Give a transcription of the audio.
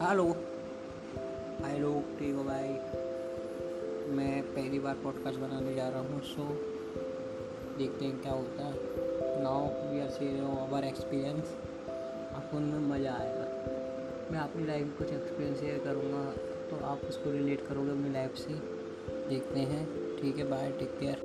Hello. हाय लोग, ठीक हो भाई? मैं पहली बार पॉडकास्ट बनाने जा रहा हूँ सो देखते हैं क्या होता है। Now we are sharing our experience आपको उनमें मज़ा आएगा। मैं अपनी लाइफ में कुछ एक्सपीरियंस शेयर करूँगा तो आप उसको रिलेट करोगे अपनी लाइफ से। देखते हैं। ठीक है बाय टेक केयर